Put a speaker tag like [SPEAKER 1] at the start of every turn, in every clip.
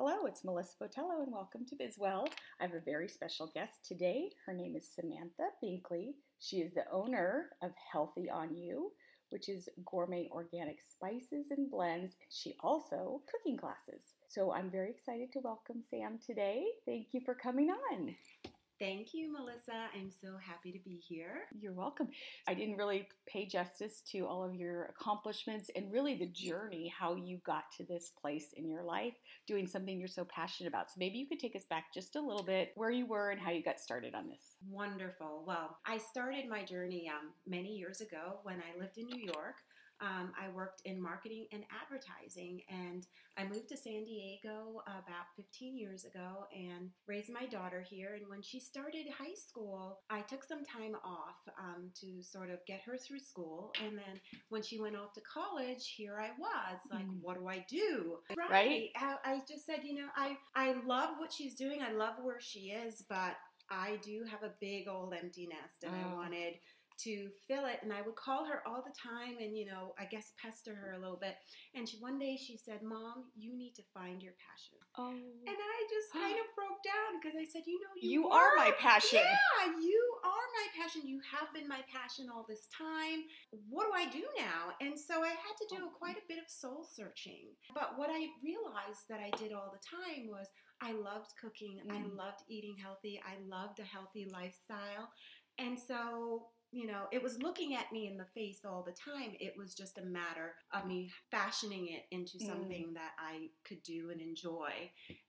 [SPEAKER 1] Hello, it's Melissa Botello, and welcome to Bizwell. I have a very special guest today. Her name is Samantha Binkley. She is the owner of Healthy on You, which is gourmet organic spices and blends. She also cooking classes. So I'm very excited to welcome Sam today. Thank you for coming on.
[SPEAKER 2] Thank you, Melissa. I'm so happy to be here.
[SPEAKER 1] You're welcome. I didn't really pay justice to all of your accomplishments and really the journey, how you got to this place in your life, doing something you're so passionate about. So maybe you could take us back just a little bit where you were and how you got started on this.
[SPEAKER 2] Wonderful. Well, I started my journey um, many years ago when I lived in New York. Um, I worked in marketing and advertising, and I moved to San Diego about 15 years ago and raised my daughter here. And when she started high school, I took some time off um, to sort of get her through school. And then when she went off to college, here I was like, mm. what do I do?
[SPEAKER 1] Right. right?
[SPEAKER 2] I, I just said, you know, I, I love what she's doing, I love where she is, but I do have a big old empty nest, and oh. I wanted to fill it and I would call her all the time and you know I guess pester her a little bit. And she, one day she said mom you need to find your passion.
[SPEAKER 1] Oh.
[SPEAKER 2] And I just kind of broke down because I said you know you,
[SPEAKER 1] you are, are my passion.
[SPEAKER 2] Yeah you are my passion. You have been my passion all this time. What do I do now? And so I had to do oh. quite a bit of soul searching. But what I realized that I did all the time was I loved cooking. Mm. I loved eating healthy. I loved a healthy lifestyle. And so you know, it was looking at me in the face all the time. It was just a matter of me fashioning it into mm. something mm. that I could do and enjoy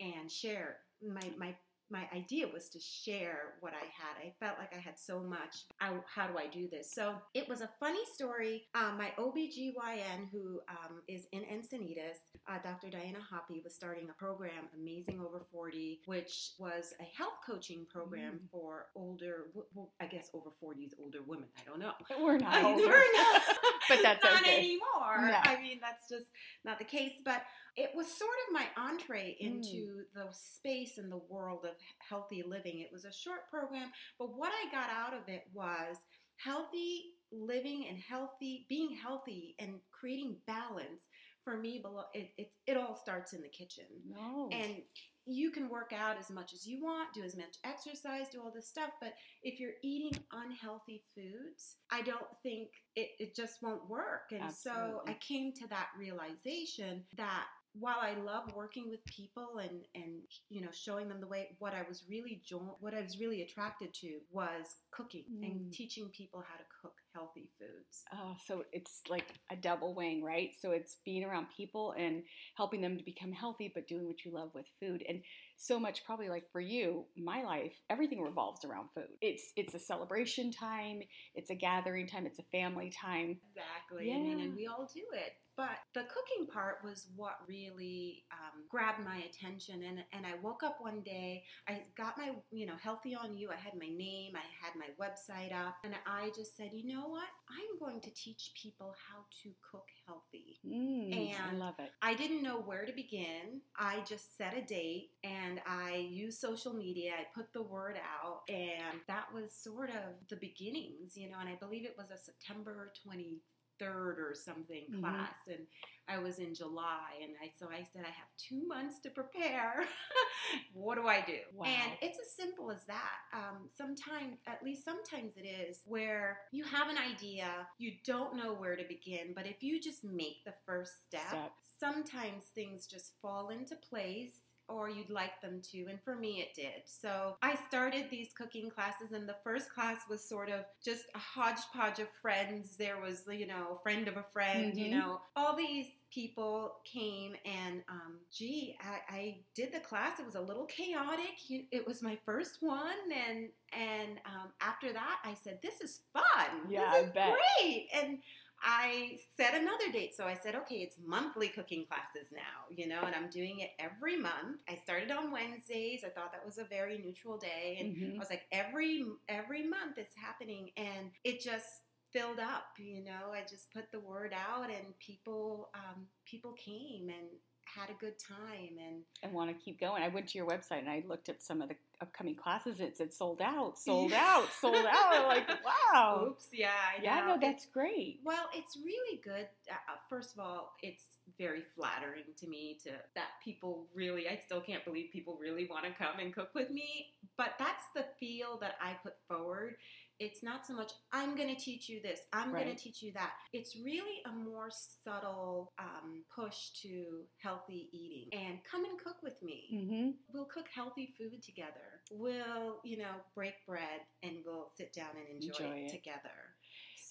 [SPEAKER 2] and share. My my my idea was to share what I had. I felt like I had so much. I, how do I do this? So it was a funny story. Um, my OBGYN, who um, is in Encinitas, uh, Dr. Diana Hoppy, was starting a program, Amazing Over 40, which was a health coaching program mm. for older, well, I guess over 40s older women. I don't know.
[SPEAKER 1] We're not older.
[SPEAKER 2] We're not,
[SPEAKER 1] but that's
[SPEAKER 2] not
[SPEAKER 1] okay.
[SPEAKER 2] anymore. No. I mean, that's just not the case. But it was sort of my entree into mm. the space and the world of healthy living. It was a short program, but what I got out of it was healthy living and healthy, being healthy and creating balance. For me, it, it, it all starts in the kitchen.
[SPEAKER 1] No.
[SPEAKER 2] And you can work out as much as you want, do as much exercise, do all this stuff, but if you're eating unhealthy foods, I don't think it, it just won't work. And Absolutely. so I came to that realization that while I love working with people and and you know showing them the way, what I was really jo- what I was really attracted to was cooking mm. and teaching people how to cook healthy foods.
[SPEAKER 1] Oh, so it's like a double wing, right? So it's being around people and helping them to become healthy, but doing what you love with food. And so much probably like for you, my life, everything revolves around food. It's it's a celebration time, it's a gathering time, it's a family time.
[SPEAKER 2] Exactly. Yeah. I mean, and we all do it. But the cooking part was what really um, grabbed my attention. And, and I woke up one day, I got my, you know, Healthy on You. I had my name, I had my website up, and I just said, you know what? I'm going to teach people how to cook healthy.
[SPEAKER 1] Mm, and I love it.
[SPEAKER 2] I didn't know where to begin. I just set a date and I used social media. I put the word out, and that was sort of the beginnings, you know. And I believe it was a September 23rd or something mm-hmm. class and I was in July and I so I said I have 2 months to prepare. what do I do?
[SPEAKER 1] Wow.
[SPEAKER 2] And it's as simple as that. Um, sometimes at least sometimes it is where you have an idea, you don't know where to begin, but if you just make the first step, step. sometimes things just fall into place or you'd like them to. And for me, it did. So I started these cooking classes, and the first class was sort of just a hodgepodge of friends. There was, you know, a friend of a friend, mm-hmm. you know, all these people came and um, gee I, I, did the class it was a little chaotic it was my first one and and um, after that i said this is fun
[SPEAKER 1] yeah
[SPEAKER 2] this
[SPEAKER 1] is I bet.
[SPEAKER 2] great and I set another date. So I said, okay, it's monthly cooking classes now, you know, and I'm doing it every month. I started on Wednesdays. I thought that was a very neutral day. And mm-hmm. I was like, every every month it's happening. And it just filled up, you know. I just put the word out and people um, people came and had a good time and
[SPEAKER 1] I want to keep going. I went to your website and I looked at some of the upcoming classes. It said sold out, sold out, sold out. I'm like, wow.
[SPEAKER 2] Oops, yeah,
[SPEAKER 1] Yeah, no, that's great.
[SPEAKER 2] Well, it's really good. Uh, uh, first of all, it's very flattering to me to that people really I still can't believe people really want to come and cook with me, but that's the feel that I put forward. It's not so much I'm going to teach you this, I'm
[SPEAKER 1] Right.
[SPEAKER 2] going to teach you that. It's really a more subtle um, push to healthy eating. And come and cook with me
[SPEAKER 1] Mm-hmm.
[SPEAKER 2] we'll cook healthy food together. We'll, you know, break bread and we'll sit down and enjoy,
[SPEAKER 1] Enjoy
[SPEAKER 2] it,
[SPEAKER 1] it.
[SPEAKER 2] together.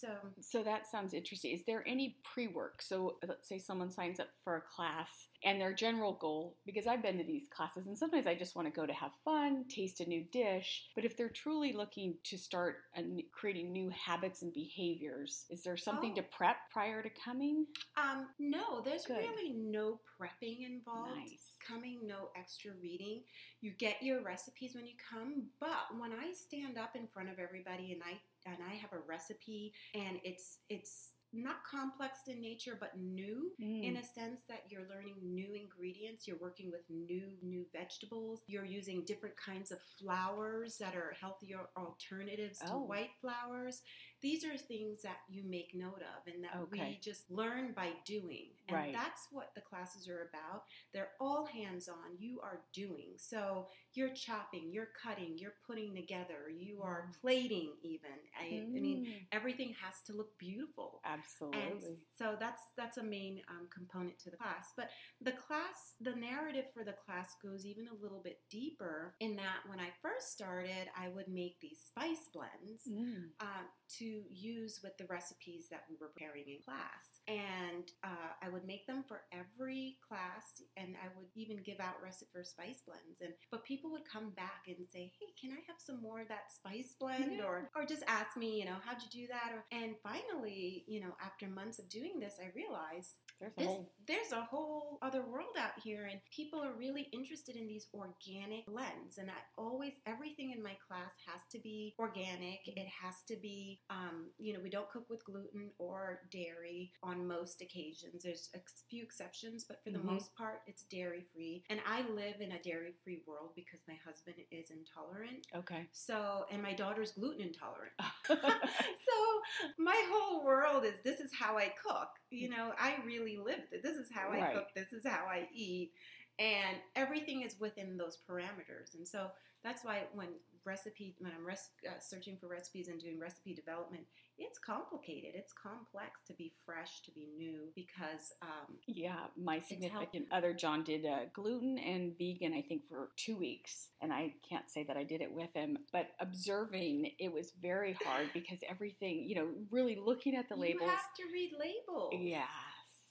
[SPEAKER 2] So,
[SPEAKER 1] So that sounds interesting. Is there any pre work? So let's say someone signs up for a class and their general goal, because I've been to these classes and sometimes I just want to go to have fun, taste a new dish. But if they're truly looking to start a n creating new habits and behaviors, is there something to
[SPEAKER 2] Oh.
[SPEAKER 1] prep prior to coming?
[SPEAKER 2] um, no, there's
[SPEAKER 1] Good.
[SPEAKER 2] really no prepping involved.
[SPEAKER 1] Nice.
[SPEAKER 2] Coming, no extra reading. You get your recipes when you come, but when I stand up in front of everybody and I and I have a recipe and it's it's not complex in nature but new
[SPEAKER 1] Mm.
[SPEAKER 2] in a sense that you're learning new ingredients you're working with new new vegetables you're using different kinds of flours that are healthier alternatives to
[SPEAKER 1] Oh.
[SPEAKER 2] white flours these are things that you make note of and that we just learn by doing and
[SPEAKER 1] Right.
[SPEAKER 2] that's what the classes are about they're all hands on you are doing so you're chopping you're cutting you're putting together you are
[SPEAKER 1] Mm.
[SPEAKER 2] plating even I, I mean
[SPEAKER 1] Mm.
[SPEAKER 2] everything has to look beautiful and
[SPEAKER 1] absolutely.
[SPEAKER 2] so that's that's a main um, component to the class. But the class, the narrative for the class goes even a little bit deeper in that when I first started, I would make these spice blends
[SPEAKER 1] Mm.
[SPEAKER 2] uh, to use with the recipes that we were preparing in class. And uh, I would make them for every class, and I would even give out recipe for spice blends. And but people would come back and say, "Hey, can I have some more of that spice blend?"
[SPEAKER 1] Yeah.
[SPEAKER 2] Or or just ask me, you know, how'd you do that? Or, and finally, you know, after months of doing this, I realized
[SPEAKER 1] There's a
[SPEAKER 2] this,
[SPEAKER 1] whole
[SPEAKER 2] there's a whole other world out here, and people are really interested in these organic blends. And I always, everything in my class has to be organic. It has to be, um, you know, we don't cook with gluten or dairy on most occasions. There's a few exceptions, but for the
[SPEAKER 1] Mhm.
[SPEAKER 2] most part, it's dairy free. And I live in a dairy free world because my husband is intolerant.
[SPEAKER 1] okay.
[SPEAKER 2] So, and my daughter's gluten intolerant. so my whole world is this is how I cook. You know, I really live it. This is how I cook. This is how I eat. And everything is within those parameters. And so that's why when recipe, when I'm res- uh, searching for recipes and doing recipe development, it's complicated. It's complex to be fresh, to be new, because um,
[SPEAKER 1] Yeah, my significant other John did uh, gluten and vegan, I think, for two weeks, and I can't say that I did it with him. But observing, it was very hard because everything, you know, really looking at the labels.
[SPEAKER 2] you have to read labels.
[SPEAKER 1] Yes.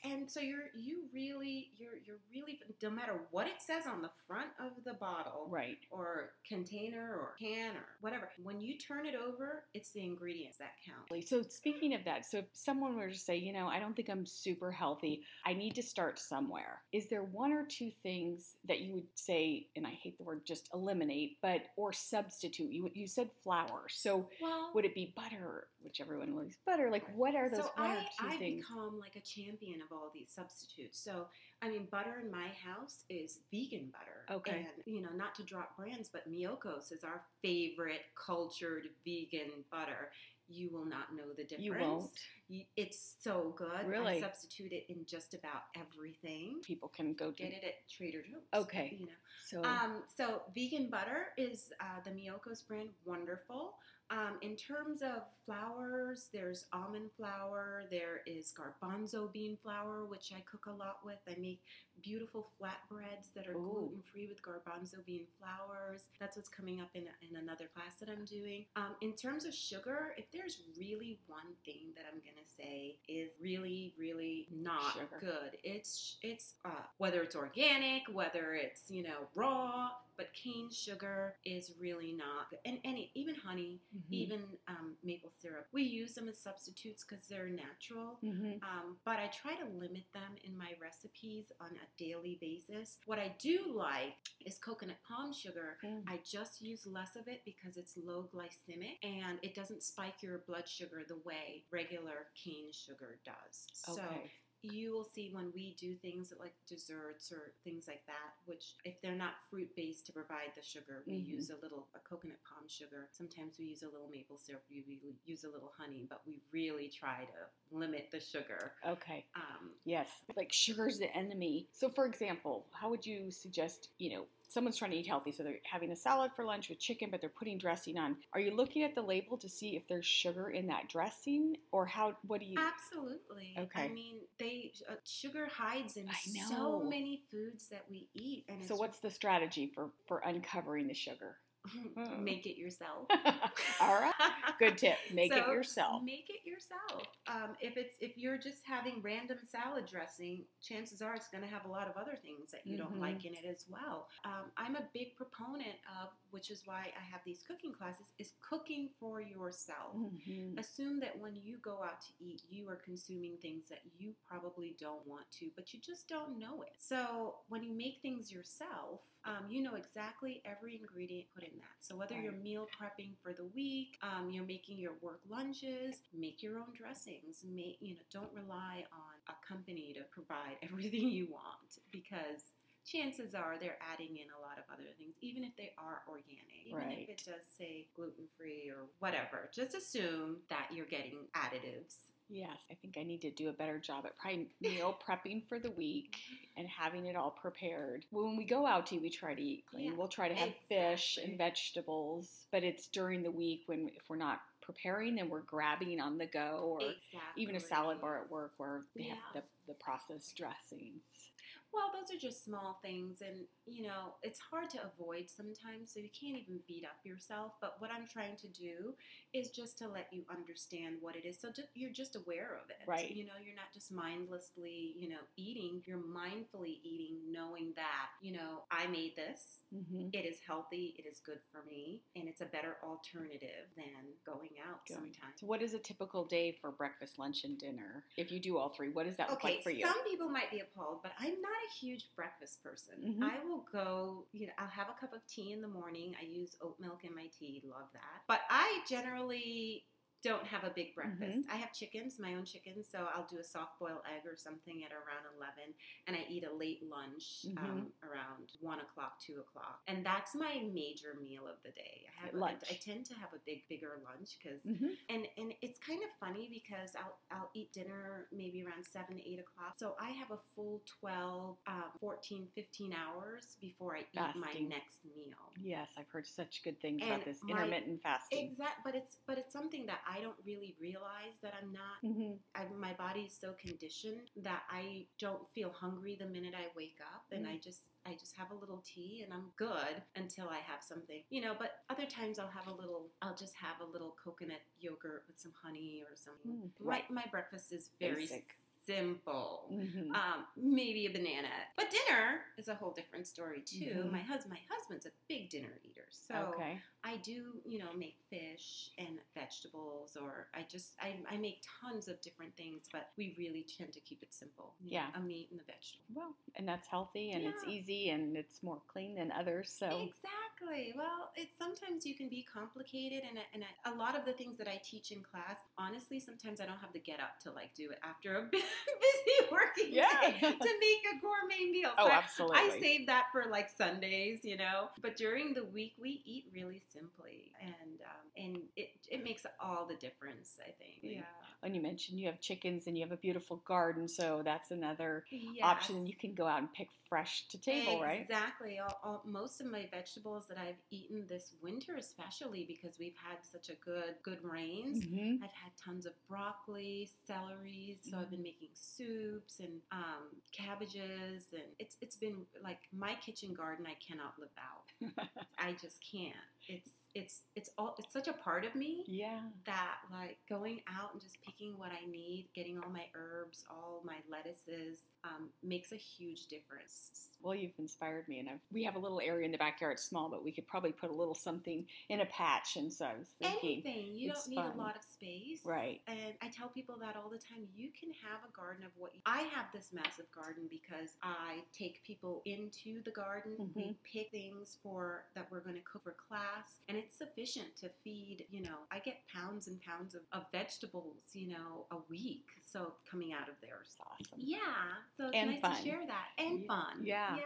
[SPEAKER 2] And so you're you really you're you're really no matter what it says on the front of the bottle
[SPEAKER 1] Right.
[SPEAKER 2] or container or can or whatever, when you turn it over, it's the ingredients that count.
[SPEAKER 1] So speaking of that, so if someone were to say, you know, I don't think I'm super healthy, I need to start somewhere. Is there one or two things that you would say, and I hate the word just eliminate, but or substitute? You you said flour, so
[SPEAKER 2] Well,
[SPEAKER 1] would it be butter, which everyone likes butter? Like, what are those
[SPEAKER 2] so
[SPEAKER 1] one
[SPEAKER 2] I
[SPEAKER 1] or two
[SPEAKER 2] I
[SPEAKER 1] things?
[SPEAKER 2] become like a champion of all these substitutes. So I mean, butter in my house is vegan butter.
[SPEAKER 1] Okay.
[SPEAKER 2] And you know, not to drop brands, but Miyoko's is our favorite cultured vegan butter. You will not know the difference.
[SPEAKER 1] You won't.
[SPEAKER 2] It's so good.
[SPEAKER 1] Really?
[SPEAKER 2] I substitute it in just about everything.
[SPEAKER 1] People can go
[SPEAKER 2] Get it at Trader Joe's.
[SPEAKER 1] Okay.
[SPEAKER 2] You know.
[SPEAKER 1] So
[SPEAKER 2] Um, so vegan butter is uh, the Miyoko's brand, wonderful. Um, in terms of flours, there's almond flour, there is garbanzo bean flour, which I cook a lot with. I make beautiful flatbreads that are gluten free with garbanzo bean flours. That's what's coming up in, in another class that I'm doing. Um, in terms of sugar, if there's really one thing that I'm gonna say is really, really not
[SPEAKER 1] Sugar.
[SPEAKER 2] good, it's it's uh, whether it's organic, whether it's you know raw, but cane sugar is really not good. And any even honey,
[SPEAKER 1] Mhm.
[SPEAKER 2] even um, maple syrup, we use them as substitutes because they're natural.
[SPEAKER 1] Mhm.
[SPEAKER 2] Um, but I try to limit them in my recipes on a daily basis. What I do like is coconut palm sugar.
[SPEAKER 1] Mm.
[SPEAKER 2] I just use less of it because it's low glycemic and it doesn't spike your blood sugar the way regular cane sugar does. So
[SPEAKER 1] okay.
[SPEAKER 2] You will see when we do things like desserts or things like that, which if they're not fruit based to provide the sugar, we
[SPEAKER 1] Mhm.
[SPEAKER 2] use a little a coconut palm sugar. Sometimes we use a little maple syrup. We, we use a little honey, but we really try to limit the sugar.
[SPEAKER 1] Okay.
[SPEAKER 2] Um,
[SPEAKER 1] Yes. Like sugar's the enemy. So, for example, how would you suggest, you know, someone's trying to eat healthy, so they're having a salad for lunch with chicken, but they're putting dressing on. Are you looking at the label to see if there's sugar in that dressing, or how? What do you?
[SPEAKER 2] Absolutely.
[SPEAKER 1] Okay.
[SPEAKER 2] I mean, they uh, sugar hides in so many foods that we eat, and
[SPEAKER 1] So, what's the strategy for for uncovering the sugar?
[SPEAKER 2] make it yourself.
[SPEAKER 1] All right. Good tip. Make it yourself.
[SPEAKER 2] Make it yourself. Um, if it's if you're just having random salad dressing, chances are it's going to have a lot of other things that you
[SPEAKER 1] Mhm.
[SPEAKER 2] don't like in it as well. Um, I'm a big proponent of, which is why I have these cooking classes, is cooking for yourself.
[SPEAKER 1] Mhm.
[SPEAKER 2] Assume that when you go out to eat, you are consuming things that you probably don't want to, but you just don't know it. So when you make things yourself, um, you know exactly every ingredient put in that. So whether you're meal prepping for the week, um, you're making your work lunches, make your own dressings. Make you know, don't rely on a company to provide everything you want because chances are they're adding in a lot of other things, even if they are organic. Even
[SPEAKER 1] Right.
[SPEAKER 2] if it does say gluten free or whatever, just assume that you're getting additives.
[SPEAKER 1] Yes, I think I need to do a better job at probably meal prepping for the week mm-hmm. and having it all prepared. When we go out to eat, we try to eat clean.
[SPEAKER 2] Yeah,
[SPEAKER 1] we'll try to have fish and vegetables, but it's during the week when if we're not preparing, then we're grabbing on the go or
[SPEAKER 2] Exactly.
[SPEAKER 1] even a salad bar at work where they have the, the processed dressings.
[SPEAKER 2] Well, those are just small things, and you know, it's hard to avoid sometimes, so you can't even beat up yourself. But what I'm trying to do is just to let you understand what it is, so just, you're just aware of it.
[SPEAKER 1] Right.
[SPEAKER 2] You know, you're not just mindlessly, you know, eating. You're mindfully eating, knowing that, you know, I made this.
[SPEAKER 1] Mm-hmm.
[SPEAKER 2] It is healthy. It is good for me, and it's a better alternative than going out
[SPEAKER 1] Going.
[SPEAKER 2] sometimes.
[SPEAKER 1] So, what is a typical day for breakfast, lunch, and dinner? If you do all three, what does that look like for you?
[SPEAKER 2] some people might be appalled, but I'm not a huge breakfast person.
[SPEAKER 1] Mhm.
[SPEAKER 2] I will go, you know, I'll have a cup of tea in the morning. I use oat milk in my tea, love that. But I generally don't have a big breakfast.
[SPEAKER 1] Mm-hmm.
[SPEAKER 2] I have chickens, my own chickens, so I'll do a soft boiled egg or something at around 11, and I eat a late lunch
[SPEAKER 1] Mm-hmm.
[SPEAKER 2] um, around 1 o'clock, 2 o'clock. And that's my major meal of the day. I have
[SPEAKER 1] Lunch.
[SPEAKER 2] I tend to have a big, bigger lunch because
[SPEAKER 1] Mhm.
[SPEAKER 2] and and it's kind of funny because I'll I'll eat dinner maybe around 7 8 o'clock so I have a full 12 um, 14 15 hours before I eat my next meal
[SPEAKER 1] Yes, I've heard such good things
[SPEAKER 2] And
[SPEAKER 1] about this
[SPEAKER 2] my-
[SPEAKER 1] intermittent fasting.
[SPEAKER 2] exact but it's but it's something that I don't really realize that I'm not
[SPEAKER 1] hmm
[SPEAKER 2] I, my body is so conditioned that I don't feel hungry the minute I wake up, and
[SPEAKER 1] Mm.
[SPEAKER 2] I just I just have a little tea and I'm good until I have something, you know. But other times I'll have a little, I'll just have a little coconut yogurt with some honey or something.
[SPEAKER 1] Mm,
[SPEAKER 2] My
[SPEAKER 1] right.
[SPEAKER 2] my breakfast is very
[SPEAKER 1] Basic.
[SPEAKER 2] Simple.
[SPEAKER 1] Mhm.
[SPEAKER 2] Um, maybe a banana, but dinner is a whole different story too.
[SPEAKER 1] Mhm.
[SPEAKER 2] My husband, my husband's a big dinner eater, so
[SPEAKER 1] okay.
[SPEAKER 2] I do, you know, make fish and vegetables, or I just I, I make tons of different things, but we really tend to keep it simple.
[SPEAKER 1] Yeah.
[SPEAKER 2] a meat and a vegetable.
[SPEAKER 1] Well, and that's healthy and it's easy and it's more clean than others. So
[SPEAKER 2] Exactly. Well, it's sometimes you can be complicated, and, and a lot of the things that I teach in class, honestly, sometimes I don't have to get up to like do it after a busy working
[SPEAKER 1] Yeah.
[SPEAKER 2] day to make a gourmet meal.
[SPEAKER 1] oh,
[SPEAKER 2] So I-
[SPEAKER 1] absolutely.
[SPEAKER 2] I save that for like Sundays, you know. But during the week, we eat really simply, and um, and it it makes all the difference. I think.
[SPEAKER 1] Yeah. And you mentioned you have chickens and you have a beautiful garden, so that's another
[SPEAKER 2] Yes.
[SPEAKER 1] option. You can go out and pick fresh to table, right?
[SPEAKER 2] Exactly. All, all, most of my vegetables that I've eaten this winter, especially because we've had such a good good rains.
[SPEAKER 1] hmm
[SPEAKER 2] I've had tons of broccoli, celery, so I've been making soups and um, cabbages, and it's it's been like my kitchen garden. I cannot live out. I just can't. It's it's it's all it's such a part of me
[SPEAKER 1] yeah.
[SPEAKER 2] that like going out and just picking what I need, getting all my herbs, all my lettuces, um, makes a huge difference.
[SPEAKER 1] Well, you've inspired me, and I've, we have a little area in the backyard, it's small, but we could probably put a little something in a patch. And so I was thinking,
[SPEAKER 2] Anything. You don't need
[SPEAKER 1] fun.
[SPEAKER 2] a lot of space.
[SPEAKER 1] Right.
[SPEAKER 2] And I tell people that all the time. You can have a garden of what you, I have this massive garden because I take people into the garden. We
[SPEAKER 1] Mhm.
[SPEAKER 2] pick things for that we're going to cook for class, and it's sufficient to feed. You know, I get pounds and pounds of, of vegetables. You know, a week. So coming out of there.
[SPEAKER 1] it's awesome.
[SPEAKER 2] Yeah. So it's
[SPEAKER 1] And
[SPEAKER 2] nice
[SPEAKER 1] fun.
[SPEAKER 2] to share that and
[SPEAKER 1] Ye-
[SPEAKER 2] fun.
[SPEAKER 1] yeah.
[SPEAKER 2] Yeah.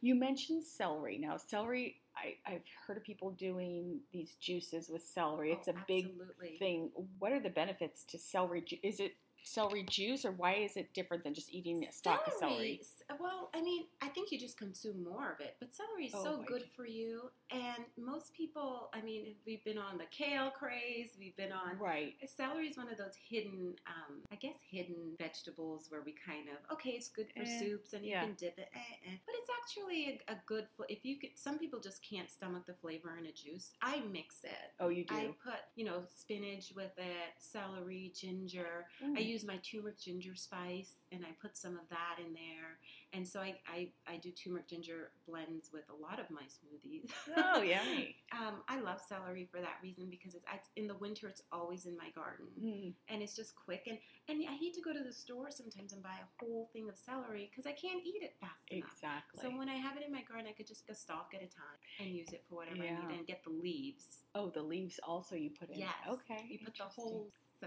[SPEAKER 1] You mentioned celery. Now, celery, I, I've heard of people doing these juices with celery. Oh, it's
[SPEAKER 2] Oh,
[SPEAKER 1] a big
[SPEAKER 2] absolutely.
[SPEAKER 1] thing. What are the benefits to celery? ju- Is it celery juice, or why is it different than just eating a stalk of celery?
[SPEAKER 2] Well, I mean, I think you just consume more of it, but celery is
[SPEAKER 1] Oh,
[SPEAKER 2] so good
[SPEAKER 1] do-
[SPEAKER 2] for you. And most people, I mean, we've been on the kale craze, we've been on.
[SPEAKER 1] Right.
[SPEAKER 2] Celery is one of those hidden, um, I guess, hidden vegetables where we kind of okay, it's good for
[SPEAKER 1] Eh,
[SPEAKER 2] soups and you can dip it, eh, eh. but actually a, a good. fl- If you could, some people just can't stomach the flavor in a juice. I mix it.
[SPEAKER 1] Oh, you do.
[SPEAKER 2] I put, you know, spinach with it, celery, ginger. I
[SPEAKER 1] Mm.
[SPEAKER 2] use my turmeric ginger spice and I put some of that in there. And so I, I, I do turmeric ginger blends with a lot of my smoothies.
[SPEAKER 1] oh, yummy.
[SPEAKER 2] um, I love celery for that reason because it's, it's in the winter it's always in my garden
[SPEAKER 1] Mm.
[SPEAKER 2] and it's just quick and and I hate to go to the store sometimes and buy a whole thing of celery because I can't eat it fast enough.
[SPEAKER 1] Exactly.
[SPEAKER 2] So when I have it in my garden, I could just a stalk at a time and use it for whatever I need and get the leaves.
[SPEAKER 1] oh, the leaves also you put in.
[SPEAKER 2] Yes.
[SPEAKER 1] Okay.
[SPEAKER 2] You put the whole. So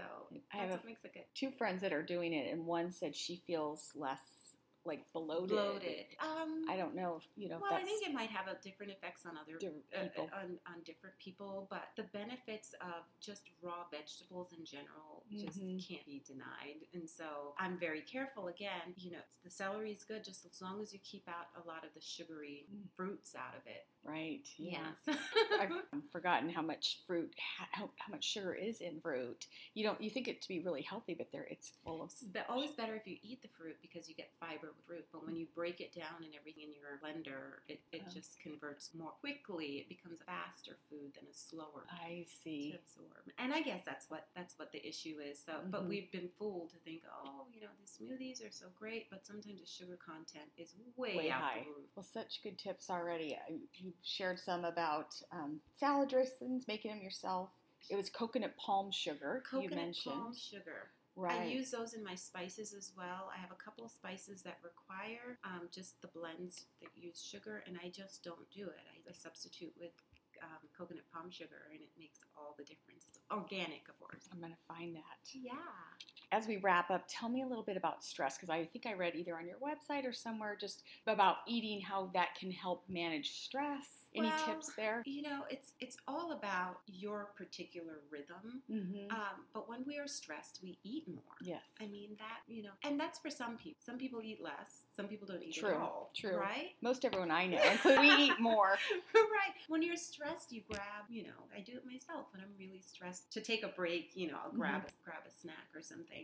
[SPEAKER 1] I have a-
[SPEAKER 2] what makes it good.
[SPEAKER 1] Two friends that are doing it, and one said she feels less like bloated.
[SPEAKER 2] Bloated. Um,
[SPEAKER 1] I don't know if you know.
[SPEAKER 2] well, I think it might have a different effects on other
[SPEAKER 1] different
[SPEAKER 2] uh,
[SPEAKER 1] people.
[SPEAKER 2] on, on different people, but the benefits of just raw vegetables in general just
[SPEAKER 1] Mhm.
[SPEAKER 2] can't be denied. And so I'm very careful. Again, you know, the celery is good just as long as you keep out a lot of the sugary
[SPEAKER 1] Mm.
[SPEAKER 2] fruits out of it.
[SPEAKER 1] right. Yeah.
[SPEAKER 2] Yes.
[SPEAKER 1] I've forgotten how much fruit, how, how much sugar is in fruit. You don't, you think it to be really healthy, but there it's full of.
[SPEAKER 2] But always better if you eat the fruit because you get fiber But when you break it down and everything in your blender, it, it
[SPEAKER 1] Oh.
[SPEAKER 2] just converts more quickly. It becomes a faster food than a slower
[SPEAKER 1] I
[SPEAKER 2] to
[SPEAKER 1] see.
[SPEAKER 2] absorb. And I guess that's what that's what the issue is. So, but
[SPEAKER 1] Mhm.
[SPEAKER 2] we've been fooled to think, oh, you know, the smoothies are so great, but sometimes the sugar content is way,
[SPEAKER 1] Way high. Well, such good tips already. Uh, You shared some about um, salad dressings, making them yourself. It was coconut palm sugar you
[SPEAKER 2] Coconut
[SPEAKER 1] mentioned,
[SPEAKER 2] palm sugar.
[SPEAKER 1] Right?
[SPEAKER 2] I use those in my spices as well. I have a couple of spices that require um, just the blends that use sugar, and I just don't do it. I, I substitute with um, coconut palm sugar, and it makes all the difference. It's organic, of course.
[SPEAKER 1] I'm gonna find that.
[SPEAKER 2] Yeah.
[SPEAKER 1] As we wrap up, tell me a little bit about stress because I think I read either on your website or somewhere just about eating, how that can help manage stress. Any
[SPEAKER 2] Well,
[SPEAKER 1] tips there?
[SPEAKER 2] You know, it's it's all about your particular rhythm.
[SPEAKER 1] Mm-hmm.
[SPEAKER 2] Um, but when we are stressed, we eat more.
[SPEAKER 1] yes.
[SPEAKER 2] I mean that you know, and that's for some people. Some people eat less. Some people don't eat
[SPEAKER 1] True,
[SPEAKER 2] at all.
[SPEAKER 1] true.
[SPEAKER 2] Right.
[SPEAKER 1] Most everyone I know, including we eat more.
[SPEAKER 2] right. When you're stressed, you grab. You know, I do it myself when I'm really stressed. To take a break, you know, I'll grab
[SPEAKER 1] Mm-hmm.
[SPEAKER 2] a, grab a snack or something.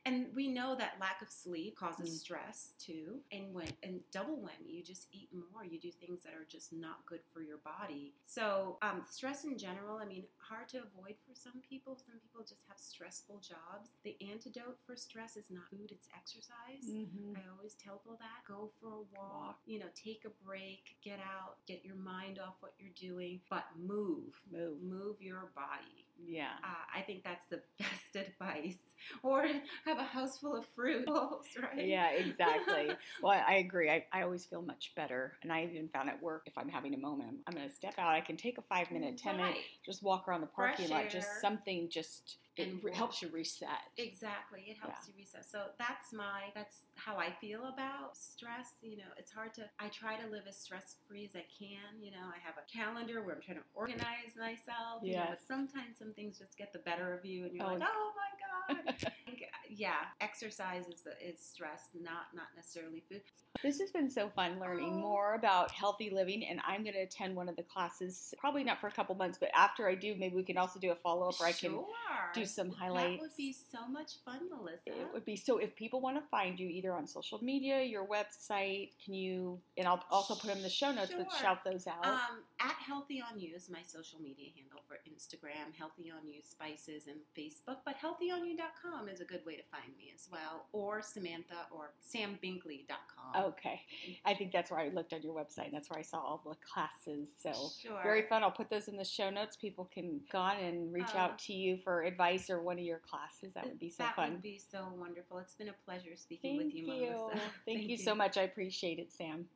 [SPEAKER 2] And we know that lack of sleep causes
[SPEAKER 1] Mm.
[SPEAKER 2] stress too. And when and double whammy, you just eat more. You do things that are just not good for your body. So um, stress in general, I mean, hard to avoid for some people. Some people just have stressful jobs. The antidote for stress is not food; it's exercise.
[SPEAKER 1] Mm-hmm.
[SPEAKER 2] I always tell people that go for a walk, you know, take a break, get out, get your mind off what you're doing, but move,
[SPEAKER 1] Move.
[SPEAKER 2] move your body.
[SPEAKER 1] Yeah.
[SPEAKER 2] Uh, I think that's the best advice. Or have a house full of fruit bowls, right?
[SPEAKER 1] Yeah, exactly. Well, I agree. I, I always feel much better. And I even found at work, if I'm having a moment, I'm, going to step out. I can take a five minute, 10 minute, just walk around the
[SPEAKER 2] Fresh
[SPEAKER 1] parking lot. Just something just, it re- helps you reset.
[SPEAKER 2] Exactly. It helps you reset. So that's my that's how I feel about stress. You know, it's hard to I try to live as stress free as I can. You know, I have a calendar where I'm trying to organize myself. You know, but sometimes some things just get the better of you and you're
[SPEAKER 1] Oh.
[SPEAKER 2] like, Oh my God. Yeah. Exercise is is stress, not not necessarily food.
[SPEAKER 1] This has been so fun learning
[SPEAKER 2] Oh.
[SPEAKER 1] more about healthy living, and I'm going to attend one of the classes, probably not for a couple months, but after I do, maybe we can also do a follow up where I can do some highlights.
[SPEAKER 2] That would be so much fun, Melissa.
[SPEAKER 1] It would be so. If people want to find you either on social media, your website, can you? And I'll also put them in the show notes, but shout those out.
[SPEAKER 2] Um, at Healthy on You is my social media handle for Instagram. Healthy on You Spices and Facebook, but healthyyonyou.com is is a good way to find me as well, or Samantha or sambinkley.com.
[SPEAKER 1] Okay. I think that's where I looked on your website. And that's where I saw all the classes. So
[SPEAKER 2] Sure.
[SPEAKER 1] very fun. I'll put those in the show notes. People can go on and reach
[SPEAKER 2] Oh.
[SPEAKER 1] out uh, to you for advice or one of your classes. That would be so
[SPEAKER 2] that
[SPEAKER 1] fun.
[SPEAKER 2] That would be so wonderful. It's been a pleasure speaking
[SPEAKER 1] Thank
[SPEAKER 2] with you,
[SPEAKER 1] you.
[SPEAKER 2] Melissa.
[SPEAKER 1] Thank, you so much. I appreciate it, Sam.